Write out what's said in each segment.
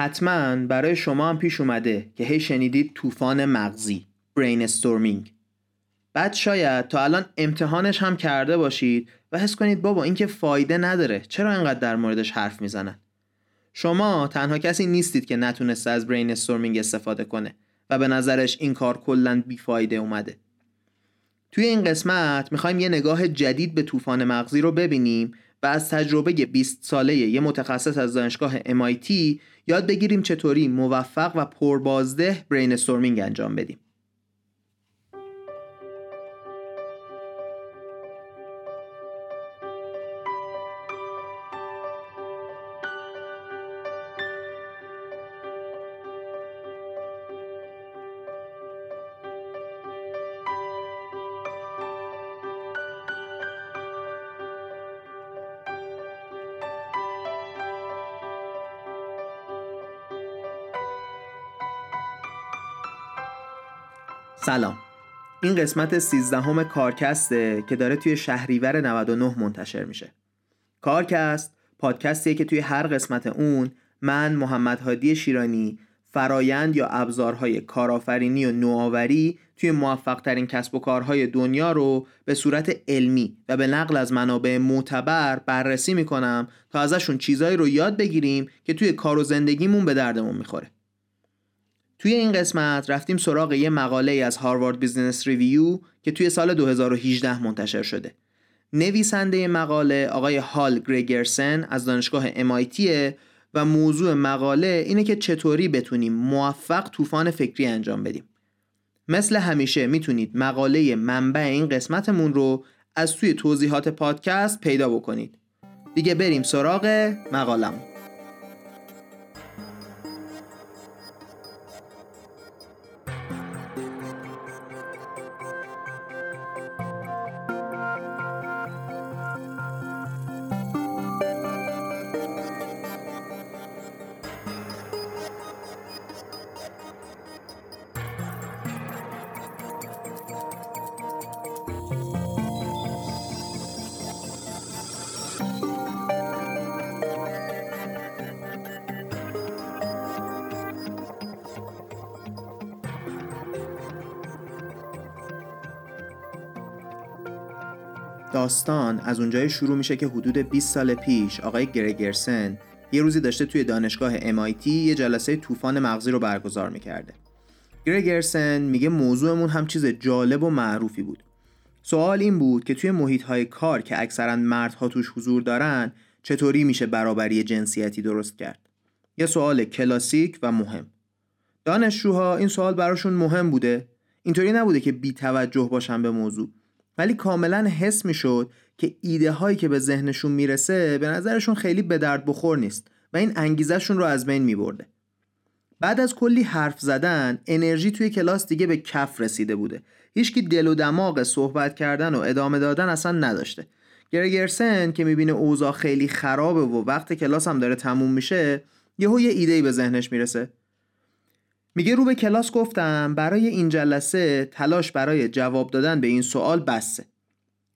حتما برای شما هم پیش اومده که هی شنیدید طوفان مغزی brainstorming بعد شاید تا الان امتحانش هم کرده باشید و حس کنید بابا این که فایده نداره چرا اینقدر در موردش حرف می‌زنن؟ شما تنها کسی نیستید که نتونسته از brainstorming استفاده کنه و به نظرش این کار کلا بیفایده اومده. توی این قسمت می‌خوایم یه نگاه جدید به طوفان مغزی رو ببینیم و از تجربه 20 ساله یه متخصص از دانشگاه MIT یاد بگیریم چطوری موفق و پربازده برین استورمینگ انجام بدیم. سلام. این قسمت 13 همه کارکسته که داره توی شهریور 99 منتشر میشه. کارکست پادکستیه که توی هر قسمت اون من محمد هادی شیرانی فرایند یا ابزارهای کارآفرینی و نوآوری توی موفق ترین کسب و کارهای دنیا رو به صورت علمی و به نقل از منابع معتبر بررسی می‌کنم تا ازشون چیزایی رو یاد بگیریم که توی کار و زندگیمون به دردمون می‌خوره. توی این قسمت رفتیم سراغ یه مقاله از Harvard Business Review که توی سال 2018 منتشر شده. نویسنده مقاله آقای هال گریگرسن از دانشگاه MIT و موضوع مقاله اینه که چطوری بتونیم موفق طوفان فکری انجام بدیم. مثل همیشه می‌تونید مقاله منبع این قسمتمون رو از توی توضیحات پادکست پیدا بکنید. دیگه بریم سراغ مقالمون. داستان از اونجای شروع میشه که حدود 20 سال پیش آقای گرگرسن یه روزی داشته توی دانشگاه MIT یه جلسه طوفان مغزی رو برگزار می‌کرده. گرگرسن میگه موضوعمون هم چیز جالب و معروفی بود. سوال این بود که توی محیط های کار که اکثرا مردها توش حضور دارن چطوری میشه برابری جنسیتی درست کرد؟ یه سوال کلاسیک و مهم. دانشجوها این سوال براشون مهم بوده. اینطوری نبوده که بی توجه باشن به موضوع. ولی کاملا حس می‌شد که ایده هایی که به ذهنشون می‌رسه به نظرشون خیلی به درد بخور نیست و این انگیزشون رو از بین میبرده. بعد از کلی حرف زدن انرژی توی کلاس دیگه به کف رسیده بوده. هیچکی دل و دماغ صحبت کردن و ادامه دادن اصلا نداشته. گرگرسن که می‌بینه اوضاع خیلی خرابه و وقت کلاس هم داره تموم میشه یهو یه ایده به ذهنش می‌رسه. میگه رو به کلاس گفتم برای این جلسه تلاش برای جواب دادن به این سوال بسه.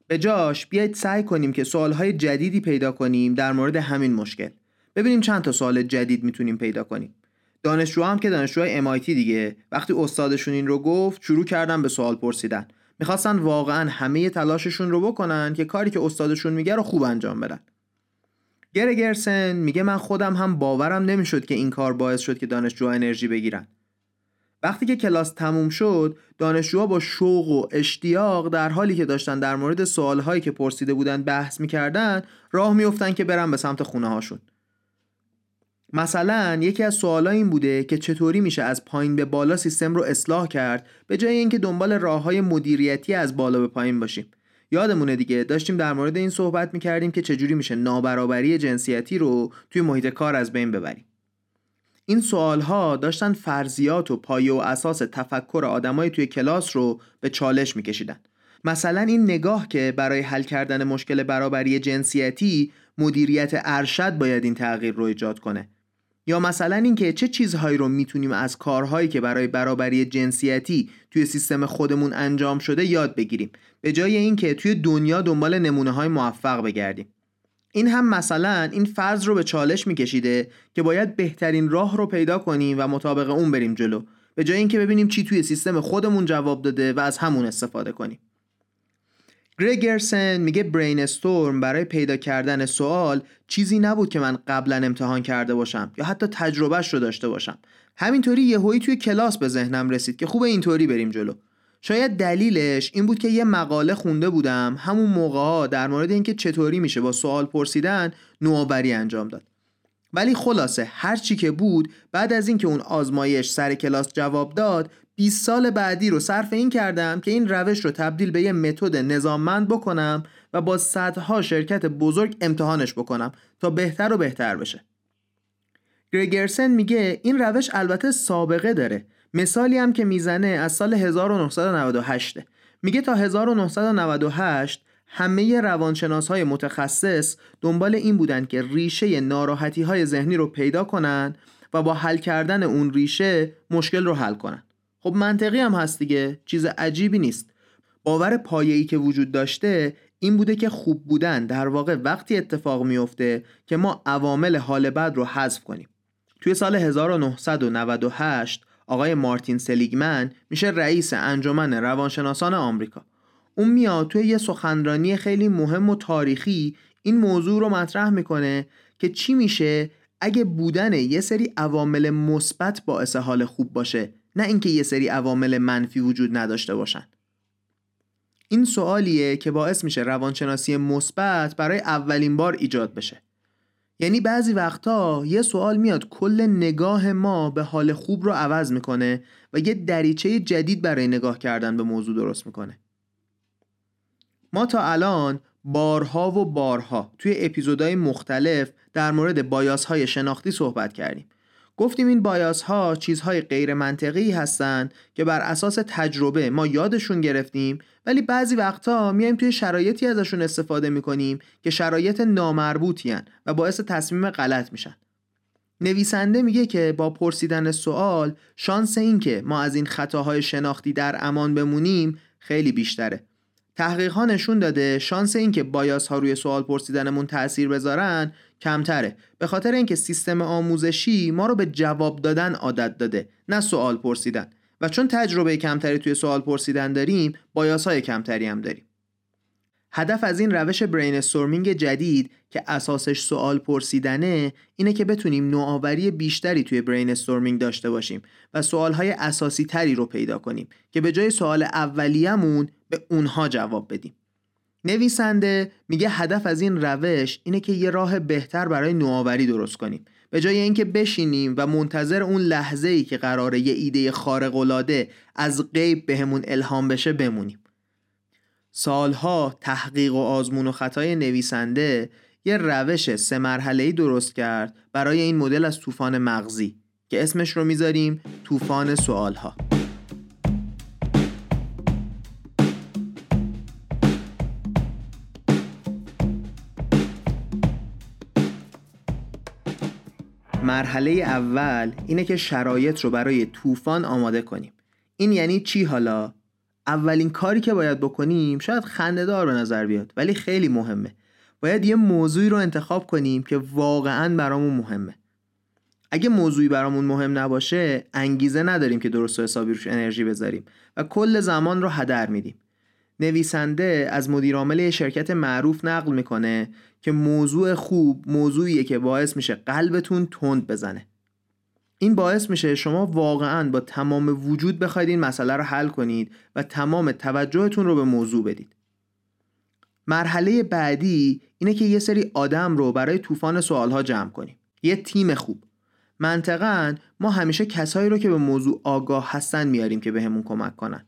به جاش بیایید سعی کنیم که سوالهای جدیدی پیدا کنیم در مورد همین مشکل. ببینیم چند تا سوال جدید می‌تونیم پیدا کنیم. دانشجو هم که دانشجوهای MIT دیگه وقتی استادشون این رو گفت شروع کردن به سوال پرسیدن. می‌خواستن واقعا همه تلاششون رو بکنن که کاری که استادشون میگه رو خوب انجام بدن. گرگرسن میگه من خودم هم باورم نمی‌شد که این کار باعث شد که دانشجوها انرژی بگیرن. وقتی که کلاس تموم شد دانشجوها با شوق و اشتیاق در حالی که داشتن در مورد سوالهایی که پرسیده بودن بحث می‌کردن راه میافتن که برن به سمت خونه هاشون مثلا یکی از سوالا این بوده که چطوری میشه از پایین به بالا سیستم رو اصلاح کرد به جای اینکه دنبال راه های مدیریتی از بالا به پایین باشیم. یادمونه دیگه داشتیم در مورد این صحبت می‌کردیم که چجوری میشه نابرابری جنسیتی رو توی محیط کار از بین ببریم. این سوال ها داشتن فرضیات و پایه و اساس تفکر آدمای توی کلاس رو به چالش میکشیدن. مثلا این نگاه که برای حل کردن مشکل برابری جنسیتی مدیریت ارشد باید این تغییر رو ایجاد کنه. یا مثلا اینکه چه چیزهایی رو می‌تونیم از کارهایی که برای برابری جنسیتی توی سیستم خودمون انجام شده یاد بگیریم. به جای اینکه توی دنیا دنبال نمونه های موفق بگردیم. این هم مثلا این فرض رو به چالش میکشیده که باید بهترین راه رو پیدا کنیم و مطابق اون بریم جلو. به جای اینکه ببینیم چی توی سیستم خودمون جواب داده و از همون استفاده کنیم. گرگرسن میگه برین استورم برای پیدا کردن سوال چیزی نبود که من قبلا امتحان کرده باشم یا حتی تجربهش رو داشته باشم. همینطوری یهویی توی کلاس به ذهنم رسید که خوبه اینطوری بریم جلو. شاید دلیلش این بود که یه مقاله خونده بودم همون موقع ها در مورد اینکه چطوری میشه با سوال پرسیدن نوآوری انجام داد ولی خلاصه هر چی که بود بعد از اینکه اون آزمایش سر کلاس جواب داد 20 سال بعدی رو صرف این کردم که این روش رو تبدیل به یه متد نظاممند بکنم و با صدها شرکت بزرگ امتحانش بکنم تا بهتر و بهتر بشه. گرگرسن میگه این روش البته سابقه داره. مثالی هم که می‌زنه از سال 1998 میگه تا 1998 همه روانشناس های متخصص دنبال این بودن که ریشه ناراحتی های ذهنی رو پیدا کنن و با حل کردن اون ریشه مشکل رو حل کنن. خب منطقی هم هست دیگه چیز عجیبی نیست. باور پایه‌ای که وجود داشته این بوده که خوب بودن در واقع وقتی اتفاق میفته که ما عوامل حال بد رو حذف کنیم. توی سال 1998 آقای مارتین سلیگمن میشه رئیس انجمن روانشناسان آمریکا. اون میاد توی یه سخنرانی خیلی مهم و تاریخی این موضوع رو مطرح می‌کنه که چی میشه اگه بودن یه سری عوامل مثبت باعث حال خوب باشه نه اینکه یه سری عوامل منفی وجود نداشته باشن. این سوالیه که باعث میشه روانشناسی مثبت برای اولین بار ایجاد بشه. یعنی بعضی وقتا یه سوال میاد کل نگاه ما به حال خوب رو عوض می‌کنه و یه دریچه جدید برای نگاه کردن به موضوع درست می‌کنه. ما تا الان بارها و بارها توی اپیزودهای مختلف در مورد بایاس های شناختی صحبت کردیم. گفتیم این بایاس ها چیزهای غیر منطقی هستند که بر اساس تجربه ما یادشون گرفتیم ولی بعضی وقتا میایم توی شرایطی ازشون استفاده می‌کنیم که شرایط نامربوطی و باعث تصمیم غلط میشن. نویسنده میگه که با پرسیدن سوال شانس این که ما از این خطاهای شناختی در امان بمونیم خیلی بیشتره. تحقیق ها نشون داده شانس اینکه bias ها روی سوال پرسیدنمون تاثیر بذارن کمتره. به خاطر اینکه سیستم آموزشی ما رو به جواب دادن عادت داده نه سوال پرسیدن. و چون تجربه کمتری توی سوال پرسیدن داریم bias های کمتری هم داریم. هدف از این روش brainstorming جدید که اساسش سوال پرسیدنه اینه که بتونیم نوآوری بیشتری توی brainstorming داشته باشیم و سوالهای اساسی تری رو پیدا کنیم که به جای سوال اولیه‌مون به اونها جواب بدیم. نویسنده میگه هدف از این روش اینه که یه راه بهتر برای نوآوری درست کنیم. به جای اینکه بشینیم و منتظر اون لحظه ای که قراره یه ایده خارق العاده از غیب بهمون الهام بشه بمونیم. سالها تحقیق و آزمون و خطای نویسنده یه روش سه مرحله‌ای درست کرد برای این مدل از طوفان مغزی که اسمش رو می‌ذاریم طوفان سوالها. مرحله اول اینه که شرایط رو برای طوفان آماده کنیم. این یعنی چی حالا؟ اولین کاری که باید بکنیم شاید خندهدار به نظر بیاد ولی خیلی مهمه. باید یه موضوعی رو انتخاب کنیم که واقعا برامون مهمه. اگه موضوعی برامون مهم نباشه انگیزه نداریم که درست و حسابی روش انرژی بذاریم و کل زمان رو هدر میدیم. نویسنده از مدیرعامل شرکت معروف نقل می‌کنه که موضوع خوب موضوعیه که باعث میشه قلبتون تند بزنه. این باعث میشه شما واقعا با تمام وجود بخواید این مسئله رو حل کنید و تمام توجهتون رو به موضوع بدید. مرحله بعدی اینه که یه سری آدم رو برای طوفان سوالها جمع کنیم. یه تیم خوب. منطقا ما همیشه کسایی رو که به موضوع آگاه هستن میاریم که بهمون به کمک کنن.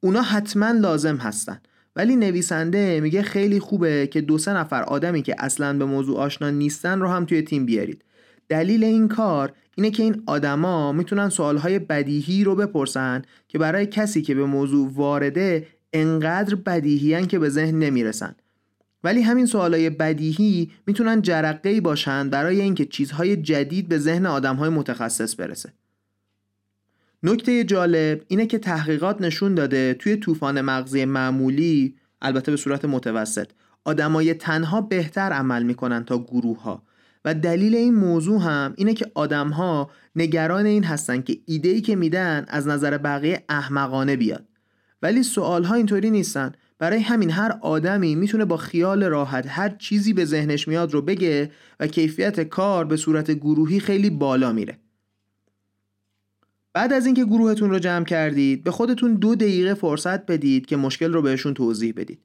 اونا حتما لازم هستن. ولی نویسنده میگه خیلی خوبه که دو سه نفر آدمی که اصلا به موضوع آشنا نیستن رو هم توی تیم بیارید. دلیل این کار اینه که این آدما می‌تونن سوالهای بدیهی رو بپرسن که برای کسی که به موضوع وارده انقدر بدیهیان که به ذهن نمی‌رسن. ولی همین سوالهای بدیهی می‌تونن جرقه باشن برای اینکه چیزهای جدید به ذهن آدمهای متخصص برسه. نکته جالب اینه که تحقیقات نشون داده توی طوفان مغزی معمولی البته به صورت متوسط آدمای تنها بهتر عمل می‌کنن تا گروه ها و دلیل این موضوع هم اینه که آدم ها نگران این هستن که ایده که میدن از نظر بقیه احمقانه بیاد. ولی سوال ها اینطوری نیستن. برای همین هر آدمی می‌تونه با خیال راحت هر چیزی به ذهنش میاد رو بگه و کیفیت کار به صورت گروهی خیلی بالا میره. بعد از اینکه گروهتون رو جمع کردید به خودتون دو دقیقه فرصت بدید که مشکل رو بهشون توضیح بدید.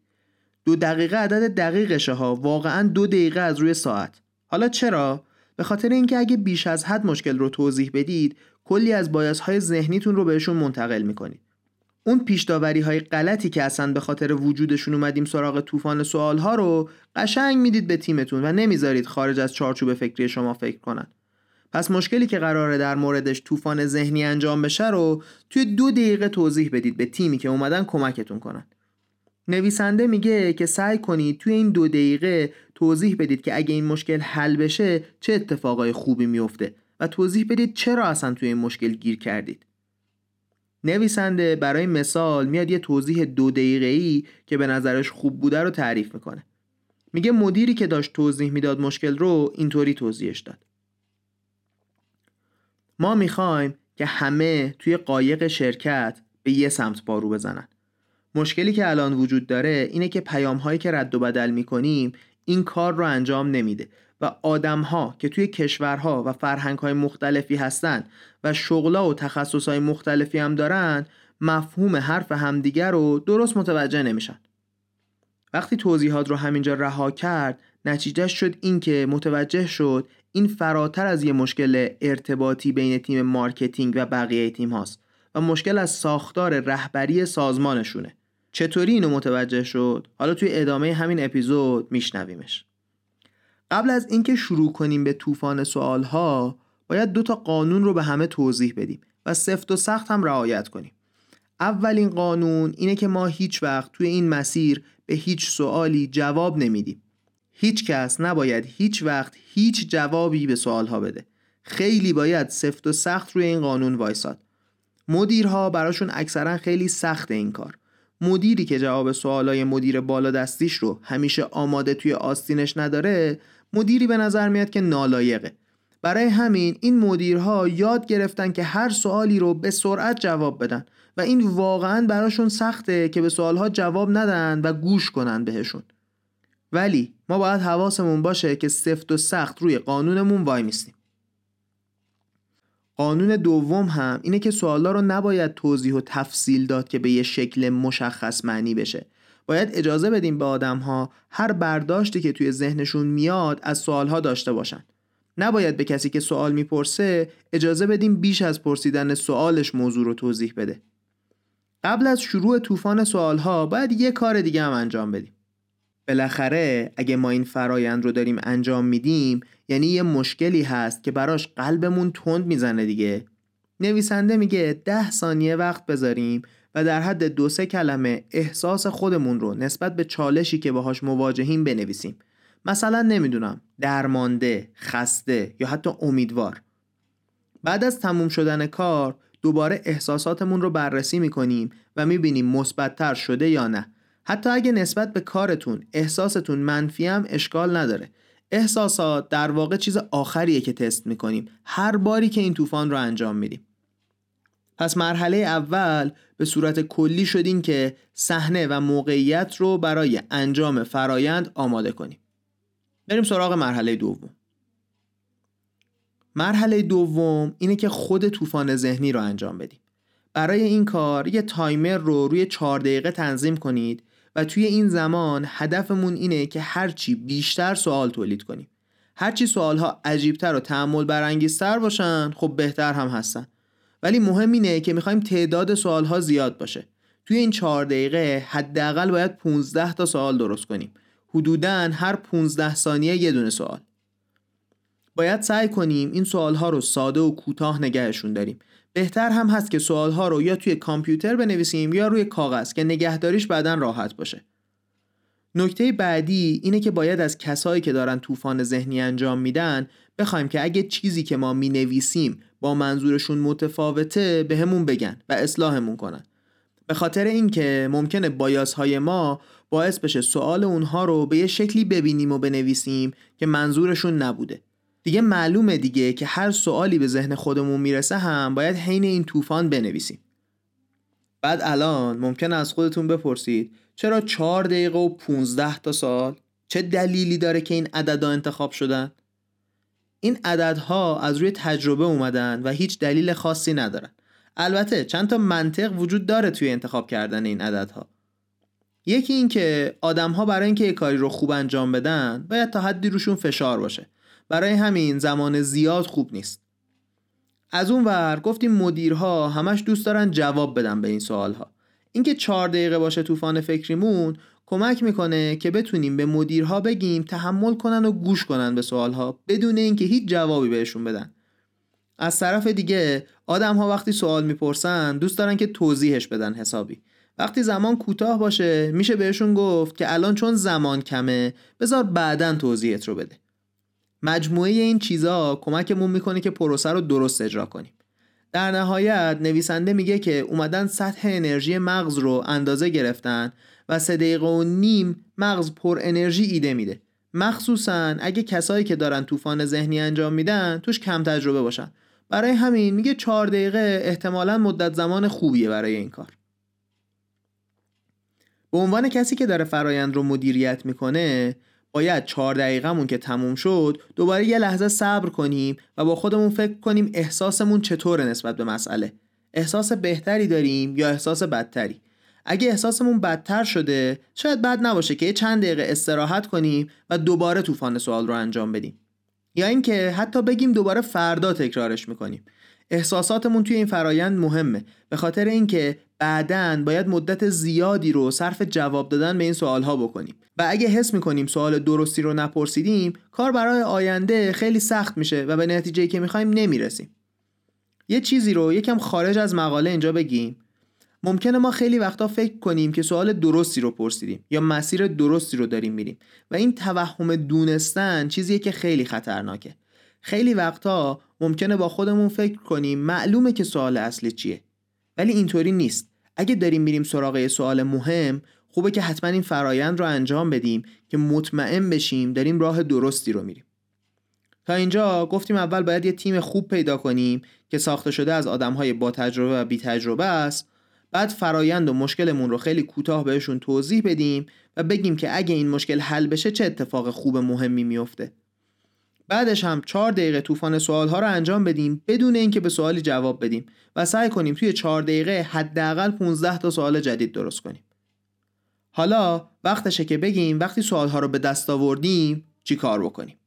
دو دقیقه عدد دقیقشه ها واقعا دو دقیقه از روی ساعت. حالا چرا؟ به خاطر اینکه اگه بیش از حد مشکل رو توضیح بدید کلی از بایاس های ذهنیتون رو بهشون منتقل می‌کنید. اون پیشداوری های غلطی که اصلا به خاطر وجودشون اومدیم سراغ طوفان سوال ها رو قشنگ می‌دید به تیمتون و نمی‌ذارید خارج از چارچوب فکری شما فکر کنن. پس مشکلی که قراره در موردش طوفان ذهنی انجام بشه رو توی دو دقیقه توضیح بدید به تیمی که اومدن کمکتون کنن. نویسنده میگه که سعی کنید توی این دو دقیقه توضیح بدید که اگه این مشکل حل بشه چه اتفاقای خوبی میفته و توضیح بدید چرا اصلا توی این مشکل گیر کردید. نویسنده برای مثال میاد یه توضیح دو دقیقه ای که به نظرش خوب بوده رو تعریف می‌کنه. میگه مدیری که داشت توضیح می‌داد مشکل رو اینطوری توضیحش داد. ما می‌خوایم که همه توی قایق شرکت به یه سمت بارو بزنن. مشکلی که الان وجود داره اینه که پیام هایی که رد و بدل می‌کنیم این کار رو انجام نمیده و آدم ها که توی کشورها و فرهنگ های مختلفی هستن و شغلا و تخصص های مختلفی هم دارن مفهوم حرف همدیگر رو درست متوجه نمیشن. وقتی توضیحات رو همینجا رها کرد نتیجه شد این که متوجه شد این فراتر از یه مشکل ارتباطی بین تیم marketing و بقیه تیم هاست و مشکل از ساختار رهبری سازمانشونه. چطوری اینو متوجه شد؟ حالا توی ادامه همین اپیزود میشنویمش. قبل از اینکه شروع کنیم به طوفان سوال ها باید دو تا قانون رو به همه توضیح بدیم و سفت و سخت هم رعایت کنیم. اولین قانون اینه که ما هیچ وقت توی این مسیر به هیچ سوالی جواب نمیدیم. هیچ کس نباید هیچ وقت هیچ جوابی به سوال ها بده. خیلی باید سفت و سخت روی این قانون وایساد. مدیرها براشون اکثرا خیلی سخت این کار. مدیری که جواب سوالای مدیر بالا دستیش رو همیشه آماده توی آستینش نداره مدیری به نظر میاد که نالایقه. برای همین این مدیرها یاد گرفتن که هر سوالی رو به سرعت جواب بدن و این واقعا براشون سخته که به سوالها جواب ندن و گوش کنن بهشون. ولی ما باید حواسمون باشه که سفت و سخت روی قانونمون وای میستیم. قانون دوم هم اینه که سوالا رو نباید توضیح و تفصیل داد که به یه شکل مشخص معنی بشه. باید اجازه بدیم به آدم ها هر برداشتی که توی ذهنشون میاد از سوال ها داشته باشن. نباید به کسی که سوال می‌پرسه اجازه بدیم بیش از پرسیدن سوالش موضوع رو توضیح بده. قبل از شروع طوفان سوال ها باید یه کار دیگه هم انجام بدیم. بالاخره اگه ما این فرایند رو داریم انجام میدیم یعنی یه مشکلی هست که براش قلبمون تند می‌زنه دیگه. نویسنده میگه ده ثانیه وقت بذاریم و در حد دو سه کلمه احساس خودمون رو نسبت به چالشی که باهاش مواجهیم بنویسیم. مثلا نمی‌دونم درمانده، خسته یا حتی امیدوار. بعد از تموم شدن کار دوباره احساساتمون رو بررسی می‌کنیم و می‌بینیم مثبتتر شده یا نه. حتی اگه نسبت به کارتون احساستون منفی هم اشکال نداره. احساسات در واقع چیز آخریه که تست می‌کنیم. هر باری که این طوفان رو انجام میدیم. پس مرحله اول به صورت کلی شدین که صحنه و موقعیت رو برای انجام فرایند آماده کنیم. بریم سراغ مرحله دوم. مرحله دوم اینه که خود طوفان ذهنی رو انجام بدیم. برای این کار یه تایمر رو روی چهار دقیقه تنظیم کنید و توی این زمان هدفمون اینه که هرچی بیشتر سوال تولید کنیم. هرچی سوالها عجیبتر و تعمل برانگیزتر باشن خب بهتر هم هستن. ولی مهم اینه که می‌خوایم تعداد سوالها زیاد باشه. توی این چهار دقیقه حداقل باید 15 تا سوال درست کنیم. حدوداً هر 15 ثانیه یه دونه سوال. باید سعی کنیم این سوالها رو ساده و کوتاه نگهشون داریم. بهتر هم هست که سوالها رو یا توی کامپیوتر بنویسیم یا روی کاغذ که نگهداریش بعدا راحت باشه. نکته بعدی اینه که باید از کسایی که دارن طوفان ذهنی انجام میدن بخوایم که اگه چیزی که ما می نویسیم با منظورشون متفاوته به همون بگن و اصلاحمون کنن. به خاطر اینکه ممکنه بایاس های ما باعث بشه سوال اونها رو به یه شکلی ببینیم و بنویسیم که منظورشون نبوده. دیگه معلومه دیگه که هر سوالی به ذهن خودمون می‌رسه هم باید حین این طوفان بنویسیم. بعد الان ممکن از خودتون بپرسید چرا چهار دقیقه و 15 تا سال چه دلیلی داره که این عددها انتخاب شدن؟ این عددها از روی تجربه اومدن و هیچ دلیل خاصی ندارن. البته چند تا منطق وجود داره توی انتخاب کردن این عددها. یکی این که آدم ها برای اینکه یک کاری رو خوب انجام بدن باید تا حدی روشون فشار باشه. برای همین زمان زیاد خوب نیست. از اون ور گفتیم مدیرها همش دوست دارن جواب بدن به این سوالها. اینکه چهار دقیقه باشه طوفان فکریمون کمک می‌کنه که بتونیم به مدیرها بگیم تحمل کنن و گوش کنن به سوالها بدون اینکه هیچ جوابی بهشون بدن. از طرف دیگه آدم ها وقتی سوال می‌پرسن دوست دارن که توضیحش بدن حسابی. وقتی زمان کوتاه باشه میشه بهشون گفت که الان چون زمان کمه بذار بعدا توضیحت رو بده. مجموعه این چیزا کمکمون می‌کنه که پروسه رو درست اجرا کنیم. در نهایت نویسنده میگه که اومدن سطح انرژی مغز رو اندازه گرفتن و سه دقیقه و نیم مغز پر انرژی ایده میده. مخصوصا اگه کسایی که دارن طوفان ذهنی انجام میدن توش کم تجربه باشن. برای همین میگه چهار دقیقه احتمالا مدت زمان خوبیه برای این کار. به عنوان کسی که داره فرایند رو مدیریت می‌کنه باید چهار دقیقهمون که تموم شد دوباره یه لحظه صبر کنیم و با خودمون فکر کنیم احساسمون چطوره نسبت به مسئله. احساس بهتری داریم یا احساس بدتری؟ اگه احساسمون بدتر شده شاید بد نباشه که یه چند دقیقه استراحت کنیم و دوباره طوفان سوال رو انجام بدیم. یا اینکه حتی بگیم دوباره فردا تکرارش می‌کنیم. احساساتمون توی این فرایند مهمه. به خاطر اینکه بعدا باید مدت زیادی رو صرف جواب دادن به این سوالها بکنیم. و اگه حس می‌کنیم سوال درستی رو نپرسیدیم کار برای آینده خیلی سخت میشه و به نتیجه که می‌خوایم نمی‌رسیم. یه چیزی رو یکم خارج از مقاله اینجا بگیم. ممکنه ما خیلی وقتا فکر کنیم که سوال درستی رو پرسیدیم یا مسیر درستی رو داریم میریم و این توهم دونستن چیزیه که خیلی خطرناکه. خیلی وقتا ممکنه با خودمون فکر کنیم. معلومه که سوال اصلی چیه. ولی اینطوری نیست. اگه داریم میریم سراغ سوال مهم خوبه که حتما این فرایند رو انجام بدیم که مطمئن بشیم داریم راه درستی رو میریم. تا اینجا گفتیم اول باید یه تیم خوب پیدا کنیم که ساخته شده از آدمهای با تجربه و بی تجربه است. بعد فرایند و مشکلمون رو خیلی کوتاه بهشون توضیح بدیم و بگیم که اگه این مشکل حل بشه چه اتفاق خوب مهمی میفته بعدش هم چهار دقیقه طوفان سوال ها رو انجام بدیم بدون اینکه به سوالی جواب بدیم و سعی کنیم توی چهار دقیقه حداقل 15 تا سوال جدید درست کنیم. حالا وقتشه که بگیم وقتی سوال ها رو به دست آوردیم چی کار بکنیم؟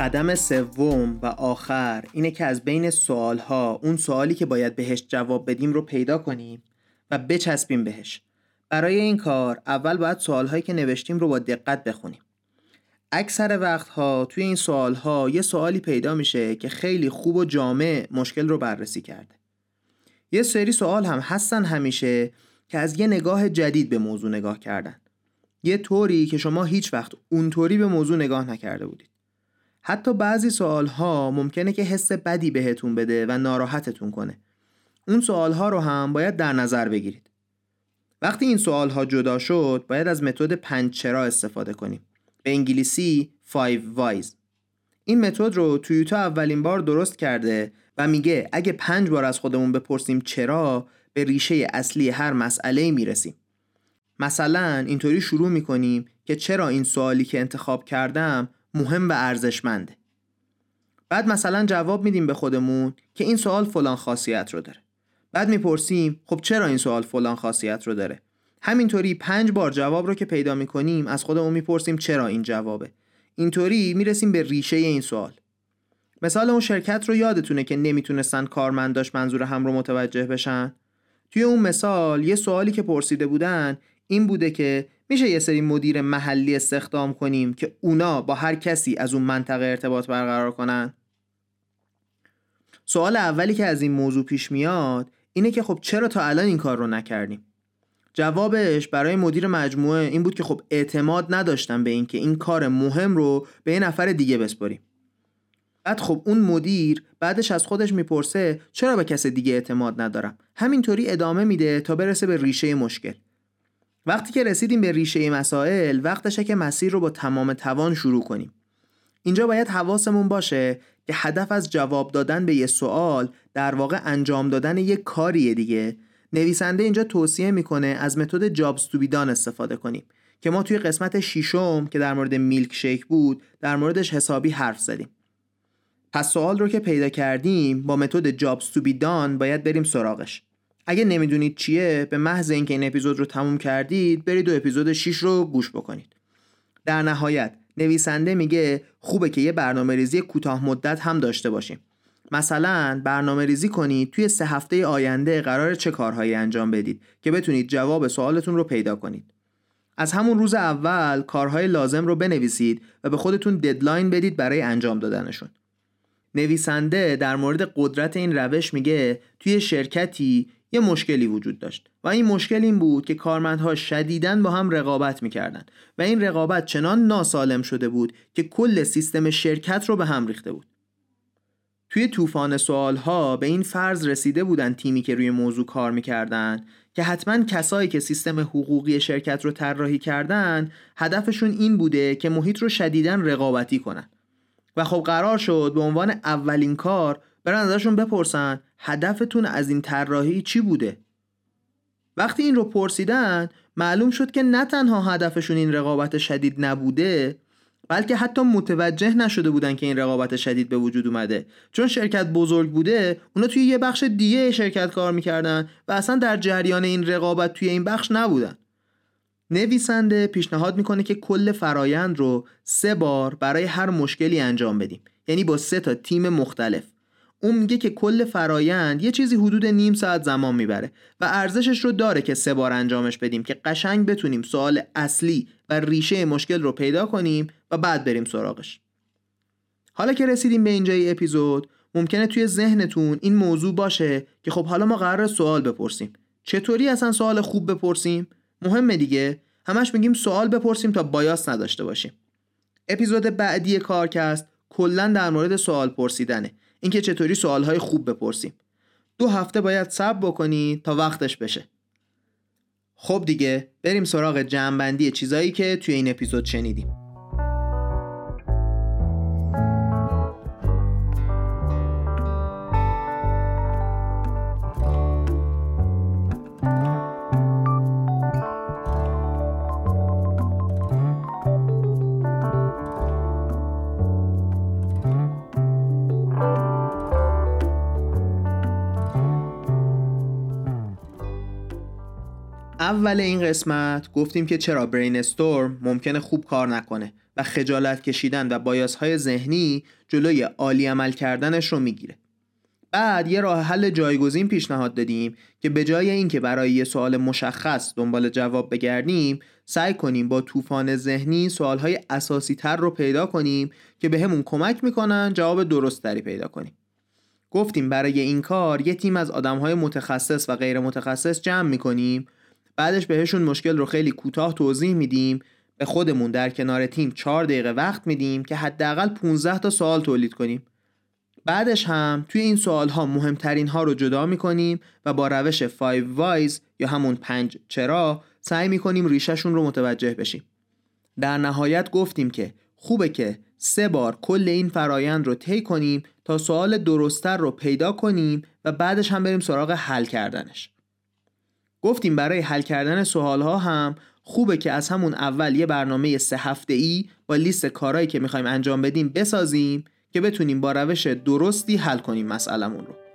قدم سوم و آخر اینه که از بین سوالها اون سوالی که باید بهش جواب بدیم رو پیدا کنیم و بچسبیم بهش. برای این کار اول باید سوالهایی که نوشتیم رو با دقت بخونیم. اکثر وقتها توی این سوالها یه سوالی پیدا میشه که خیلی خوب و جامع مشکل رو بررسی کرده. یه سری سوال هم هستن همیشه که از یه نگاه جدید به موضوع نگاه کردن. یه طوری که شما هیچ وقت اونطوری به موضوع نگاه نکرده بودید. حتی بعضی سوال ها ممکنه که حس بدی بهتون بده و ناراحتتون کنه. اون سوال ها رو هم باید در نظر بگیرید. وقتی این سوال ها جدا شد باید از متد پنج چرا استفاده کنیم. به انگلیسی 5 whys. این متد رو تویوتا اولین بار درست کرده و میگه اگه پنج بار از خودمون بپرسیم چرا به ریشه اصلی هر مسئله می‌رسیم. مثلا اینطوری شروع می‌کنیم که چرا این سوالی که انتخاب کردم مهم و ارزشمنده. بعد مثلا جواب میدیم به خودمون که این سوال فلان خاصیت رو داره. بعد می‌پرسیم خب چرا این سوال فلان خاصیت رو داره؟ همینطوری پنج بار جواب رو که پیدا می‌کنیم از خودمون می‌پرسیم چرا این جوابه. اینطوری می‌رسیم به ریشه این سوال. مثال اون شرکت رو یادتونه که نمی‌تونستن کارمنداش منظور هم رو متوجه بشن؟ توی اون مثال یه سوالی که پرسیده بودن این بوده که میشه یه سری مدیر محلی استخدام کنیم که اونا با هر کسی از اون منطقه ارتباط برقرار کنن؟ سوال اولی که از این موضوع پیش میاد اینه که خب چرا تا الان این کار رو نکردیم؟ جوابش برای مدیر مجموعه این بود که خب اعتماد نداشتم به اینکه این کار مهم رو به یه نفر دیگه بسپاریم بعد خب اون مدیر بعدش از خودش می‌پرسه چرا به کس دیگه اعتماد ندارم؟ همینطوری ادامه میده تا برسه به ریشه مشکل. وقتی که رسیدیم به ریشه مسائل وقتشه که مسیر رو با تمام توان شروع کنیم. اینجا باید حواسمون باشه که هدف از جواب دادن به یه سوال در واقع انجام دادن یک کاریه دیگه. نویسنده اینجا توصیه می‌کنه از متد جابز تو استفاده کنیم که ما توی قسمت شیشم که در مورد میلک شیک بود در موردش حسابی حرف زدیم. پس سوال رو که پیدا کردیم با متد جابز تو باید بریم سراغش. اگه نمی‌دونید چیه به محض اینکه این اپیزود رو تموم کردید برید دو اپیزود 6 رو گوش بکنید. در نهایت نویسنده میگه خوبه که یه برنامه ریزی کوتاه مدت هم داشته باشیم. مثلا برنامه ریزی کنید توی سه هفته آینده قرار چه کارهایی انجام بدید که بتونید جواب سوالتون رو پیدا کنید. از همون روز اول کارهای لازم رو بنویسید و به خودتون ددلاین بدید برای انجام دادنشون. نویسنده در مورد قدرت این روش میگه توی شرکتی یه مشکلی وجود داشت و این مشکل این بود که کارمندها شدیداً با هم رقابت می‌کردن و این رقابت چنان ناسالم شده بود که کل سیستم شرکت رو به هم ریخته بود. توی طوفان سوالها به این فرض رسیده بودن تیمی که روی موضوع کار می‌کردن که حتما کسایی که سیستم حقوقی شرکت رو طراحی کردن هدفشون این بوده که محیط رو شدیداً رقابتی کنن. و خب قرار شد به عنوان اولین کار برن ازشون بپرسن هدفتون از این طراحی چی بوده؟ وقتی این رو پرسیدن معلوم شد که نه تنها هدفشون این رقابت شدید نبوده بلکه حتی متوجه نشده بودن که این رقابت شدید به وجود اومده. چون شرکت بزرگ بوده اونا توی یه بخش دیگه شرکت کار می‌کردن و اصلا در جریان این رقابت توی این بخش نبودن. نویسنده پیشنهاد می‌کنه که کل فرایند رو سه بار برای هر مشکلی انجام بدیم. یعنی با سه تا تیم مختلف. اون میگه که کل فرایند یه چیزی حدود نیم ساعت زمان می‌بره و ارزشش رو داره که سه بار انجامش بدیم که قشنگ بتونیم سوال اصلی و ریشه مشکل رو پیدا کنیم و بعد بریم سراغش. حالا که رسیدیم به اینجای اپیزود ممکنه توی ذهنتون این موضوع باشه که خب حالا ما قرار سوال بپرسیم. چطوری اصلا سوال خوب بپرسیم؟ مهمه دیگه. همش میگیم سوال بپرسیم تا بایاس نداشته باشیم. اپیزود بعدی کارکست کلا در مورد سوال پرسیدنه. اینکه چطوری سوالهای خوب بپرسیم. دو هفته باید صبر بکنی تا وقتش بشه. خب دیگه بریم سراغ جمعبندی چیزایی که توی این اپیزود شنیدیم. اول این قسمت گفتیم که چرا برین استورم ممکنه خوب کار نکنه و خجالت کشیدن و بایاس های ذهنی جلوی عالی عمل کردنش رو می‌گیره. بعد یه راه حل جایگزین پیشنهاد دادیم که به جای اینکه برای یه سوال مشخص دنبال جواب بگردیم سعی کنیم با طوفان ذهنی سوالهای اساسی تر رو پیدا کنیم که به همون کمک می‌کنن جواب درست تری پیدا کنیم گفتیم برای این کار یه تیم از آدمهای متخصص و غیر متخصص جمع می‌کنیم بعدش بهشون مشکل رو خیلی کوتاه توضیح میدیم. به خودمون در کنار تیم 4 دقیقه وقت میدیم که حداقل 15 تا سوال تولید کنیم. بعدش هم توی این سوال ها مهمترین ها رو جدا می‌کنیم و با روش 5 وایز یا همون پنج چرا سعی می‌کنیم ریشهشون رو متوجه بشیم. در نهایت گفتیم که خوبه که سه بار کل این فرایند رو طی کنیم تا سوال درستتر رو پیدا کنیم و بعدش هم بریم سراغ حل کردنش. گفتیم برای حل کردن سوال ها هم خوبه که از همون اول یه برنامه سه هفته ای با لیست کارهایی که می‌خوایم انجام بدیم بسازیم که بتونیم با روش درستی حل کنیم مسئلهمون رو.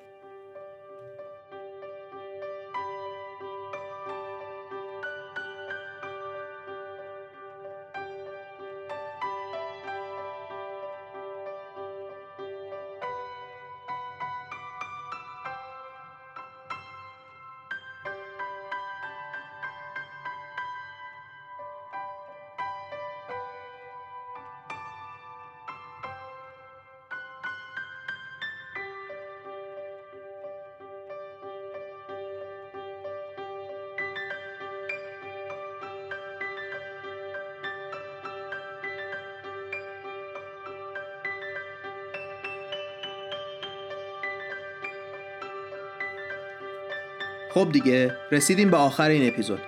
خب دیگه رسیدیم به آخر این اپیزود.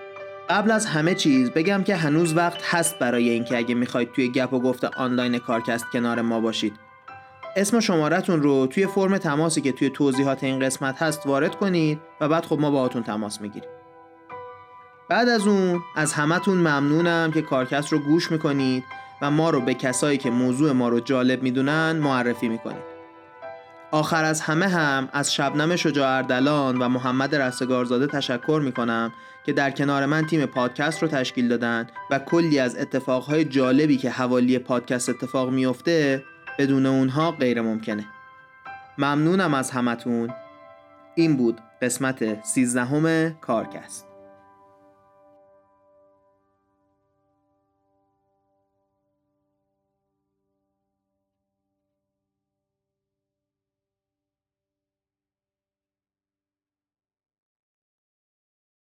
قبل از همه چیز بگم که هنوز وقت هست برای اینکه اگه می‌خواید توی گپ و گفت آنلاین کارکست کنار ما باشید. اسم و شمارتون رو توی فرم تماسی که توی توضیحات این قسمت هست وارد کنید و بعد خب ما باهاتون تماس می‌گیریم. بعد از اون از همتون ممنونم که کارکست رو گوش می‌کنید و ما رو به کسایی که موضوع ما رو جالب می‌دونن معرفی می‌کنید. آخر از همه هم از شبنم شجاع اردلان و محمد رستگارزاده تشکر می‌کنم که در کنار من تیم پادکست رو تشکیل دادن و کلی از اتفاقهای جالبی که حوالی پادکست اتفاق میفته بدون اونها غیر ممکنه. ممنونم از همتون. این بود قسمت سیزدهم کارکست.